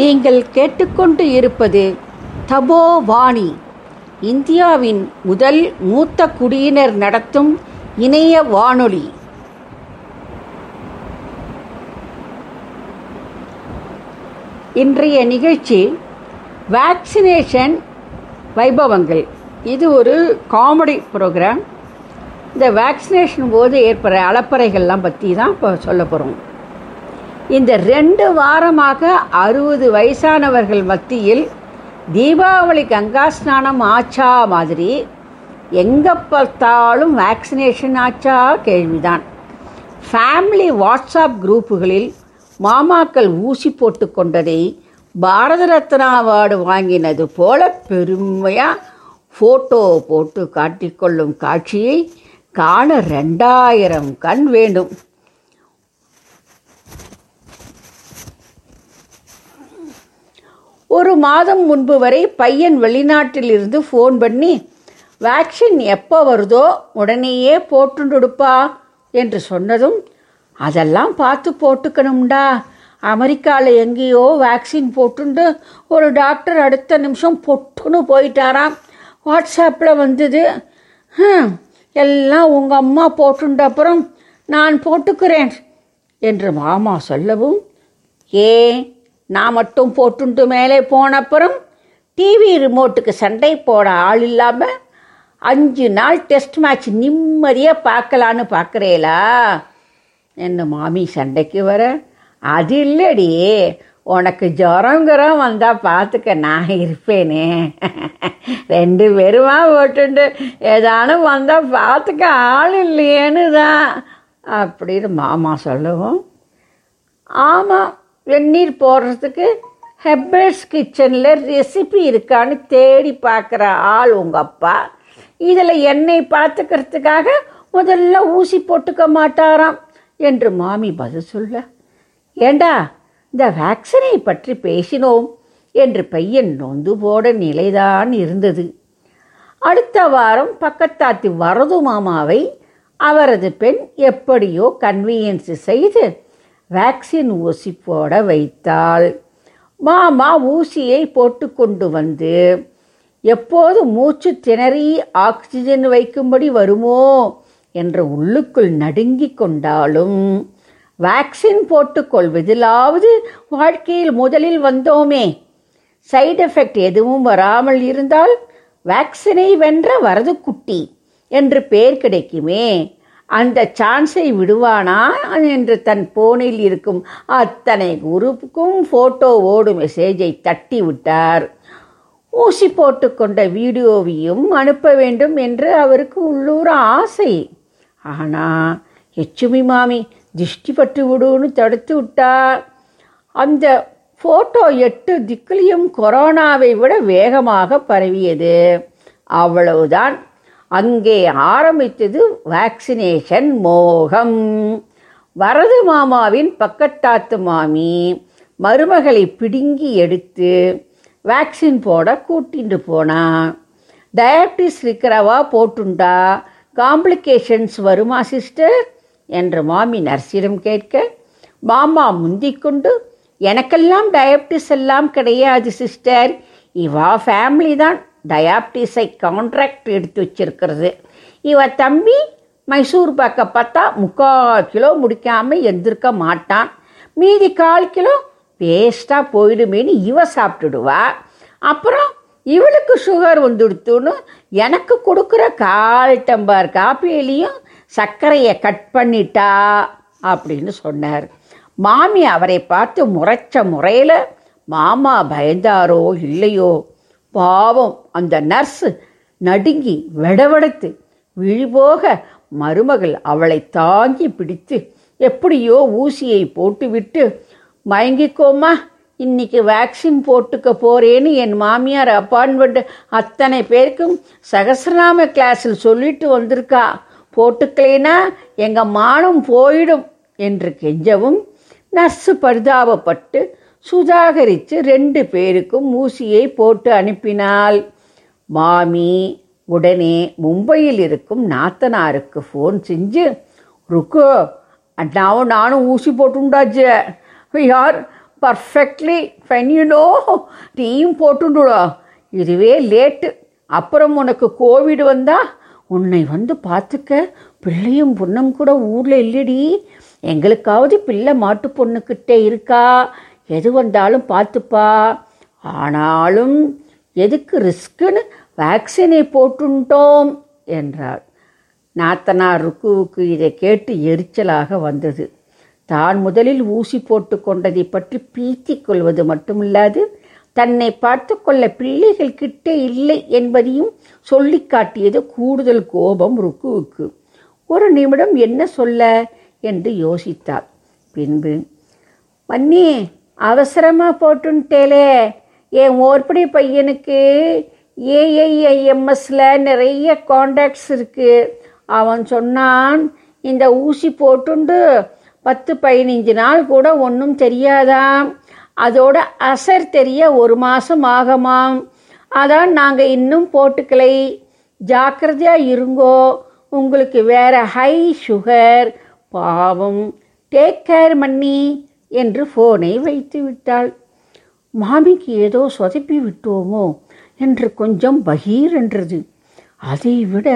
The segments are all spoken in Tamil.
நீங்கள் கேட்டுக்கொண்டு இருப்பது தபோ வாணி. இந்தியாவின் முதல் மூத்த குடியினர் நடத்தும் இணைய வானொலி. இன்றைய நிகழ்ச்சி வேக்சினேஷன் வைபவங்கள். இது ஒரு காமெடி ப்ரோக்ராம் இந்த வேக்சினேஷன் போது ஏற்படுற அலப்பறைகள்லாம் பற்றி தான் இப்போ சொல்ல போகிறோம் இந்த ரெண்டு வாரமாக அறுபது வயசானவர்கள் மத்தியில் தீபாவளி கங்கா ஸ்நானம் ஆச்சா மாதிரி எங்கே பார்த்தாலும் வேக்சினேஷன் ஆச்சா கேள்விதான். ஃபேமிலி வாட்ஸ்அப் குரூப்புகளில் மாமாக்கள் ஊசி போட்டு கொண்டதை பாரத ரத்னா அவார்டு வாங்கினது போல பெருமையாக ஃபோட்டோ போட்டு காட்டிக்கொள்ளும் காட்சியை காண ரெண்டாயிரம் கண் வேண்டும். ஒரு மாதம் முன்பு வரை பையன் வெளிநாட்டிலிருந்து ஃபோன் பண்ணி வேக்சின் எப்போ வருதோ உடனேயே போட்டுடுப்பா என்று சொன்னதும் அதெல்லாம் பார்த்து போட்டுக்கணும்டா. அமெரிக்காவில் எங்கேயோ வேக்சின் போட்டுண்டு ஒரு டாக்டர் அடுத்த நிமிஷம் பொட்டுன்னு போயிட்டாராம். வாட்ஸ்அப்பில் வந்தது எல்லாம் உங்கள் அம்மா போட்டுண்ட அப்புறம் நான் போட்டுக்கிறேன் என்று மாமா சொல்லவும் ஏன்? நான் மட்டும் போட்டுண்டு மேலே போன அப்புறம் டிவி ரிமோட்டுக்கு சண்டை போட ஆள் இல்லாமல் அஞ்சு நாள் டெஸ்ட் மேட்ச் நிம்மதியாக பார்க்கலான்னு பார்க்குறேலா? என்ன மாமி சண்டைக்கு வர? அது இல்லடி. உனக்கு ஜுரங்கிறம் வந்தால் பார்த்துக்க நான் இருப்பேனே. ரெண்டு பேருமா போட்டுண்டு ஏதானும் வந்தால் பார்த்துக்க ஆள் இல்லையேன்னு தான். அப்படின்னு மாமா சொல்லவும். ஆமாம் வெந்நீர் போடுறதுக்கு ஹெப்பர்ஸ் கிச்சனில் ரெசிபி இருக்கான்னு தேடி பார்க்குற ஆள் உங்கள் அப்பா. இதில் என்னை பார்த்துக்கிறதுக்காக முதல்ல ஊசி போட்டுக்க மாட்டாராம் என்று மாமி பதில் சொல்ல. ஏண்டா இந்த வேக்சினை பற்றி பேசினோம் என்று பையன் நொந்து போட நிலைதான் இருந்தது. அடுத்த வாரம் பக்கத்தாத்தி வரது மாமாவை அவரது பெண் எப்படியோ கன்வீனியன்ஸ் செய்து வேக்சின் ஊசி போட வைத்தாள். மாமா ஊசியை போட்டு கொண்டு வந்து எப்போது மூச்சு திணறி ஆக்சிஜன் வைக்கும்படி வருமோ? என்ற உள்ளுக்குள் நடுங்கிக் கொண்டாலும் வேக்சின் போட்டுக்கொள்வதிலாவது வாழ்க்கையில் முதலில் வந்தோமே. சைடு எஃபெக்ட் எதுவும் வராமல் இருந்தால் வேக்சினை வென்ற வரது குட்டி என்று பெயர் கிடைக்குமே. அந்த சான்ஸை விடுவானா என்று தன் போனில் இருக்கும் அத்தனை குரூப்புக்கும் ஃபோட்டோவோடு மெசேஜை தட்டி விட்டார் ஊசி போட்டுக்கொண்ட வீடியோவையும் அனுப்ப வேண்டும் என்று அவருக்கு உள்ளூர ஆசை. ஆனால் எச்சுமி மாமி திஷ்டி பட்டு விடுன்னு தடுத்து விட்டார் அந்த ஃபோட்டோ எட்டு திக்கிலையும் கொரோனாவை விட வேகமாக பரவியது. அவ்வளவுதான். அங்கே ஆரம்பித்தது வேக்சினேஷன் மோகம். வரது மாமாவின் பக்கத்தாத்து மாமி மருமகளை பிடுங்கி எடுத்து வேக்சின் போட கூட்டிட்டு போனா. டயபிட்டிஸ் இருக்கிறவா போட்டுண்டா காம்ப்ளிகேஷன்ஸ் வருமா சிஸ்டர் என்று மாமி நர்ஸிடம் கேட்க மாமா முந்திக்கொண்டு எனக்கெல்லாம் டயபிட்டிஸ் எல்லாம் கிடையாது சிஸ்டர் இவா ஃபேமிலி தான். டயாபிட்டிஸை கான்ட்ராக்ட் எடுத்து வச்சிருக்கிறது. இவ தம்பி மைசூர் பாக்கை பார்த்தா முக்கால் கிலோ முடிக்காமல் எந்திருக்க மாட்டான். மீதி கால் கிலோ வேஸ்ட்டாக போயிடுமேன்னு இவ சாப்பிட்டுடுவா. அப்புறம் இவளுக்கு சுகர் வந்துடுத்துன்னு எனக்கு கொடுக்குற கால் டம்பார் காப்பியிலையும் சர்க்கரையை கட் பண்ணிட்டா அப்படின்னு சொன்னார். மாமி அவரை பார்த்து முறைச்ச முறையில் மாமா பயந்தாரோ இல்லையோ? பாவம். அந்த நர்ஸு நடுங்கி வெடவெடுத்து விழிபோக மருமகள் அவளை தாங்கி பிடித்து எப்படியோ ஊசியை போட்டுவிட்டு மயங்கிக்கோமா இன்னைக்கு வேக்சின் போட்டுக்க போறேன்னு என் மாமியார் அப்பாயின்மெண்ட் அத்தனை பேருக்கும் சகசிரநாம கிளாஸில் சொல்லிட்டு வந்திருக்கா. போட்டுக்கலைனா எங்கள் மானம் போயிடும் என்று கெஞ்சவும் நர்ஸு பரிதாபப்பட்டு சுதாகரித்து ரெண்டு பேருக்கும் ஊசியை போட்டு அனுப்பினாள். மாமி உடனே மும்பையில் இருக்கும் நாத்தனாருக்கு ஃபோன் செஞ்சு ருக்கு அண்ணாவும் நானும் ஊசி போட்டுண்டாச்சு. யார்? பர்ஃபெக்ட்லி ஃபென்யூனோ நீயும் போட்டுடுடா இதுவே லேட்டு அப்புறம் உனக்கு கோவிட் வந்தா உன்னை வந்து பார்த்துக்க. பிள்ளையும் பொண்ணும் கூட ஊரில் இல்லடி. எங்களுக்காவது பிள்ளை மாட்டு பொண்ணுக்கிட்டே இருக்கா. எது வந்தாலும் பார்த்துப்பா. ஆனாலும் எதுக்கு ரிஸ்க்குன்னு வேக்சினை போட்டுட்டோம் என்றார் நாத்தனார் ருக்குவுக்கு இதை கேட்டு எரிச்சலாக வந்தது. தான் முதலில் ஊசி போட்டு கொண்டதை பற்றி பீத்திக் கொள்வது மட்டுமில்லாது தன்னை பார்த்து கொள்ள பிள்ளைகள் கிட்டே இல்லை என்பதையும் சொல்லி காட்டியது கூடுதல் கோபம் ருக்குவுக்கு. ஒரு நிமிடம் என்ன சொல்ல? என்று யோசித்தார் பின்பு மன்னி அவசரமாக போட்டுன்ட்டேலே. என் ஓர்படி பையனுக்கு ஏஐஐஎம்எஸில் நிறைய காண்டாக்ட்ஸ் இருக்குது அவன் சொன்னான் இந்த ஊசி போட்டுண்டு பத்து பதினஞ்சு நாள் கூட ஒன்றும் தெரியாதாம். அதோட அசர் தெரிய ஒரு மாதம் ஆகமாம். அதான் நாங்கள் இன்னும் போட்டுக்கலை. ஜாக்கிரதையாக இருங்கோ. உங்களுக்கு வேறு ஹை சுகர் பாவம். டேக் கேர் மன்னி. என்று ஃபோனை வைத்து விட்டாள். மாமிக்கு ஏதோ சொதப்பி விட்டோமோ? என்று கொஞ்சம் பகீர் என்றது. அதை விட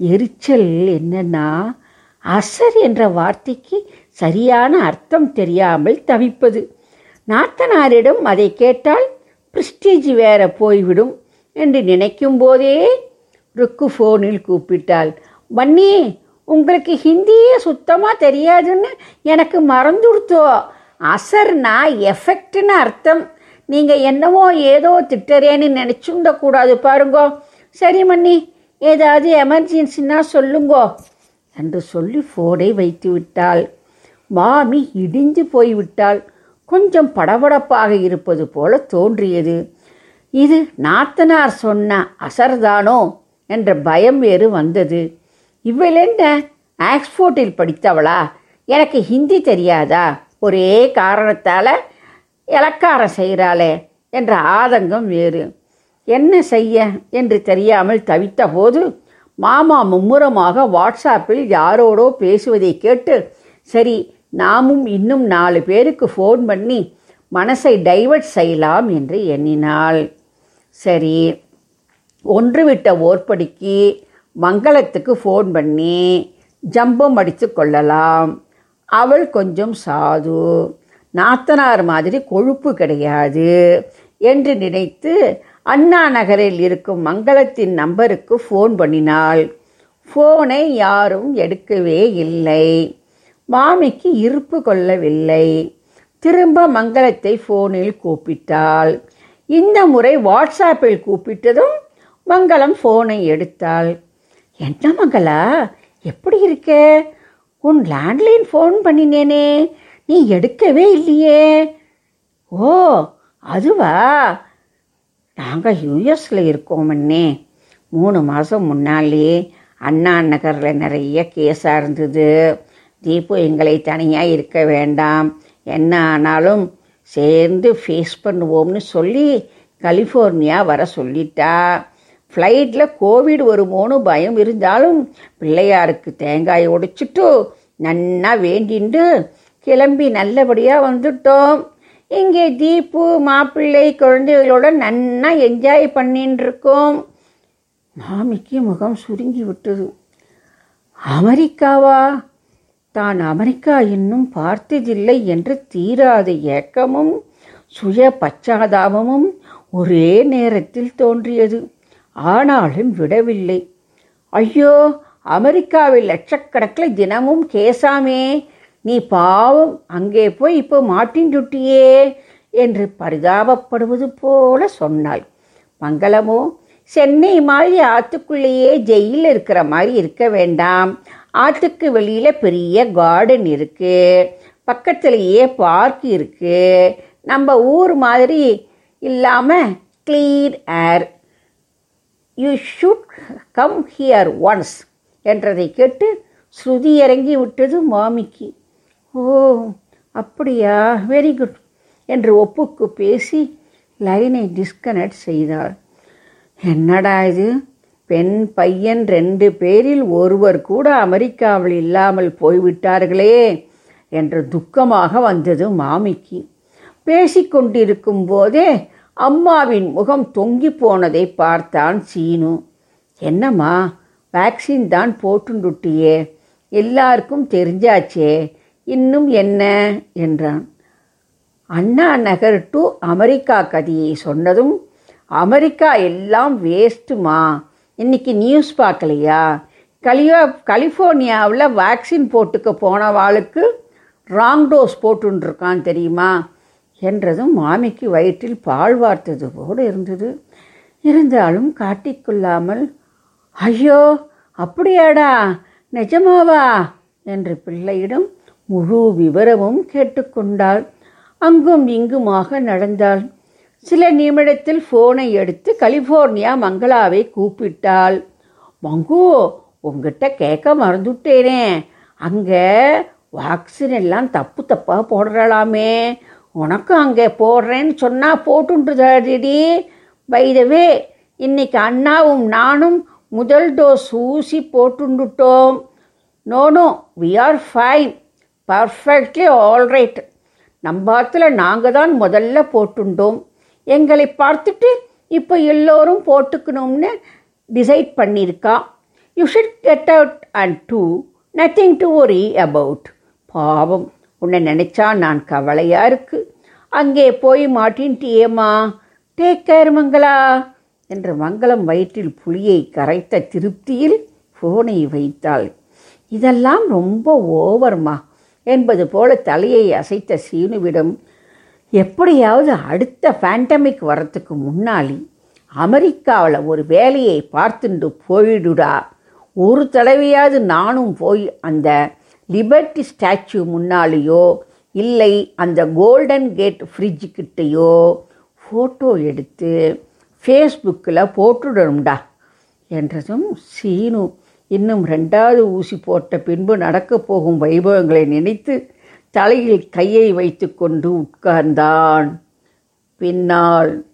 எரிச்சல் என்னன்னா அசர் என்ற வார்த்தைக்கு சரியான அர்த்தம் தெரியாமல் தவிப்பது. நாத்தனாரிடம் அதை கேட்டால் பிரிஸ்டீஜ் வேற போய்விடும் என்று நினைக்கும் போதே ருக்கு ஃபோனில் கூப்பிட்டாள். வன்னி உங்களுக்கு ஹிந்தியே சுத்தமாக தெரியாதுன்னு எனக்கு மறந்துடுத்தோ அசர்னா எஃபெக்ட்னு அர்த்தம். நீங்கள் என்னவோ ஏதோ திட்டறேன்னு நினச்சுண்ட கூடாது பாருங்கோ. சரி மன்னி ஏதாவது எமர்ஜென்சின்னா சொல்லுங்கோ. என்று சொல்லி ஃபோனை வைத்து விட்டாள். மாமி இடிஞ்சு போய்விட்டாள். கொஞ்சம் படபடப்பாக இருப்பது போல தோன்றியது. இது நாத்தனார் சொன்ன அசர்தானோ? என்ற பயம் வேறு வந்தது. இவள் என்ன ஆக்ஸ்போர்ட்டில் படித்தவளா? எனக்கு ஹிந்தி தெரியாதா? ஒரே காரணத்தால் இலக்காரம் செய்கிறாளே என்ற ஆதங்கம் வேறு. என்ன செய்ய என்று தெரியாமல் தவித்த போது மாமா மும்முரமாக வாட்ஸ்அப்பில் யாரோடோ பேசுவதை கேட்டு சரி நாமும் இன்னும் நாலு பேருக்கு ஃபோன் பண்ணி மனசை டைவர்ட் செய்யலாம் என்று எண்ணினாள். சரி ஒன்று விட்ட ஓர்படிக்கு மங்களத்துக்கு ஃபோன் பண்ணி ஜம்பம் அடித்து கொள்ளலாம். அவள் கொஞ்சம் சாது. நாத்தனார் மாதிரி கொழுப்பு கிடையாது என்று நினைத்து அண்ணா நகரில் இருக்கும் மங்களத்தின் நம்பருக்கு ஃபோன் பண்ணினாள். ஃபோனை யாரும் எடுக்கவே இல்லை. மாமிக்கு இருப்பு கொள்ளவில்லை. திரும்ப மங்களத்தை ஃபோனில் கூப்பிட்டாள். இந்த முறை வாட்ஸ்அப்பில் கூப்பிட்டதும் மங்களம் ஃபோனை எடுத்தாள். என்ன மங்களா எப்படி இருக்க? உன் லேண்ட்லைன் ஃபோன் பண்ணினேனே. நீ எடுக்கவே இல்லையே. ஓ அதுவா? நாங்கள் யூஎஸில் இருக்கோமண்ணே மூணு மாதம் முன்னாலே அண்ணா நகரில் நிறைய கேஸாக இருந்தது. தீபு எங்களை தனியாக இருக்க வேண்டாம். என்ன ஆனாலும் சேர்ந்து ஃபேஸ் பண்ணுவோம்னு சொல்லி கலிஃபோர்னியா வர சொல்லிட்டா. ஃப்ளைட்டில் கோவிட் வருமோன்னு பயம் இருந்தாலும் பிள்ளையாருக்கு தேங்காய் உடைச்சிட்டு நன்னா வேண்டிண்டு கிளம்பி நல்லபடியாக வந்துட்டோம். இங்கே தீப்பு மாப்பிள்ளை குழந்தைகளோட நன்னா என்ஜாய் பண்ணின்னு இருக்கோம் மாமிக்கு முகம் சுருங்கி விட்டது. அமெரிக்காவா? தான் அமெரிக்கா இன்னும் பார்த்ததில்லை என்று தீராத ஏக்கமும் சுய பச்சாதாபமும் ஒரே நேரத்தில் தோன்றியது. ஆனாலும் விடவில்லை. ஐயோ அமெரிக்காவில் லட்சக்கணக்கில் தினமும் கேசாமே நீ பாவம் அங்கே போய் இப்போ மாட்டின் சுட்டியே என்று பரிதாபப்படுவது போல சொன்னாள். மங்களமோ சென்னை மாதிரி ஆற்றுக்குள்ளேயே ஜெயிலில் இருக்கிற மாதிரி இருக்க வேண்டாம். ஆற்றுக்கு வெளியில் பெரிய கார்டன் இருக்குது பக்கத்துலேயே பார்க் இருக்குது நம்ம ஊர் மாதிரி இல்லாமல் clean air you should come here once என்றதை கேட்டு ஸ்ருதி இறங்கி விட்டது மாமிக்கு. ஓ அப்படியா? வெரி குட் என்று ஒப்புக்கு பேசி லைனை டிஸ்கனெக்ட் செய்தாள். என்னடா இது? பெண் பையன் ரெண்டு பேரில் ஒருவர் கூட அமெரிக்காவில் இல்லாமல் போய்விட்டார்களே என்ற துக்கமாக வந்தது மாமிக்கு. பேசிக்கொண்டிருக்கும் போதே அம்மாவின் முகம் தொங்கி போனதை பார்த்தான் சீனு. என்னம்மா வேக்சின் தான் போட்டுண்டுட்டியே. எல்லாருக்கும் தெரிஞ்சாச்சே. இன்னும் என்ன? என்றான். அண்ணா நகர் டு அமெரிக்கா கதையை சொன்னதும் அமெரிக்கா எல்லாம் வேஸ்ட்டுமா. இன்னைக்கு நியூஸ் பார்க்கலையா? கலியோ கலிஃபோர்னியாவில் வேக்சின் போட்டுக்க போனவாளுக்கு ராங் டோஸ் போட்டுருக்கான் தெரியுமா? என்றதும் மாமிக்கு வயிற்றில் பால் வார்த்தது போல இருந்தது. இருந்தாலும் காட்டிக்கொள்ளாமல் ஐயோ அப்படியாடா நிஜமாவா? என்று பிள்ளையிடம் முழு விவரமும் கேட்டுக்கொண்டாள் அங்கும் இங்குமாக நடந்தாள். சில நிமிடத்தில் ஃபோனை எடுத்து கலிஃபோர்னியா மங்களாவை கூப்பிட்டாள். மங்கு உங்ககிட்ட கேட்க மறந்துட்டேனே. அங்கே வாக்சின் எல்லாம் தப்பு தப்பாக போடுறலாமே உனக்கும் அங்கே போடுறேன்னு சொன்னால் போட்டுன்றதாடி வைதவே இன்னைக்கு அண்ணாவும் நானும் முதல் டோஸ் ஊசி போட்டுண்டுட்டோம். No no we are fine perfectly alright நம்பாத்தில் நாங்கள் தான் முதல்ல போட்டுண்டோம். எங்களை பார்த்துட்டு இப்போ எல்லோரும் போட்டுக்கணும்னு டிசைட் பண்ணியிருக்கா. You should get out and do nothing to worry about பாவம். உன்னை நினச்சா நான் கவலையாக இருக்கு. அங்கே போய் மாட்டின்ட்டியேம்மா. Take care Mangala. என்று மங்களம் வயிற்றில் புளியை கரைத்த திருப்தியில் ஃபோனை வைத்தாள். இதெல்லாம் ரொம்ப ஓவர்மா. என்பது போல தலையை அசைத்த சீனுவிடம் எப்படியாவது அடுத்த ஃபேண்டமிக் வரத்துக்கு முன்னாடி அமெரிக்காவில் ஒரு வேலையை பார்த்துண்டு போயிடுடா. ஒரு தடவையாவது நானும் போய் அந்த லிபர்ட்டி ஸ்டாச்சு முன்னாலேயோ இல்லை அந்த கோல்டன் கேட் ஃப்ரிட்ஜுக்கிட்டேயோ ஃபோட்டோ எடுத்து ஃபேஸ்புக்கில் போட்டுடணும்டா என்றதும் சீனு இன்னும் ரெண்டாவது ஊசி போட்ட பின்பு நடக்கப் போகும் வைபவங்களை நினைத்து தலையில் கையை வைத்து கொண்டு உட்கார்ந்தான். பின்னால்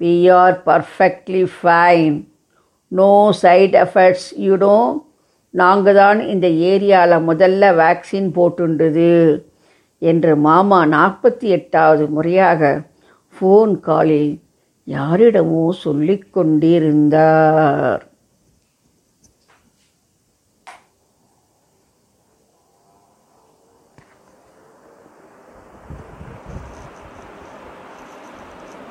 we are perfectly fine no side effects you know நாங்கள் தான் இந்த ஏரியாவில் முதல்ல வேக்சின் போட்டுண்டது என்று மாமா நாற்பத்தி எட்டாவது முறையாக ஃபோன் காலில் யாரிடமோ சொல்லிக்கொண்டிருந்தார்.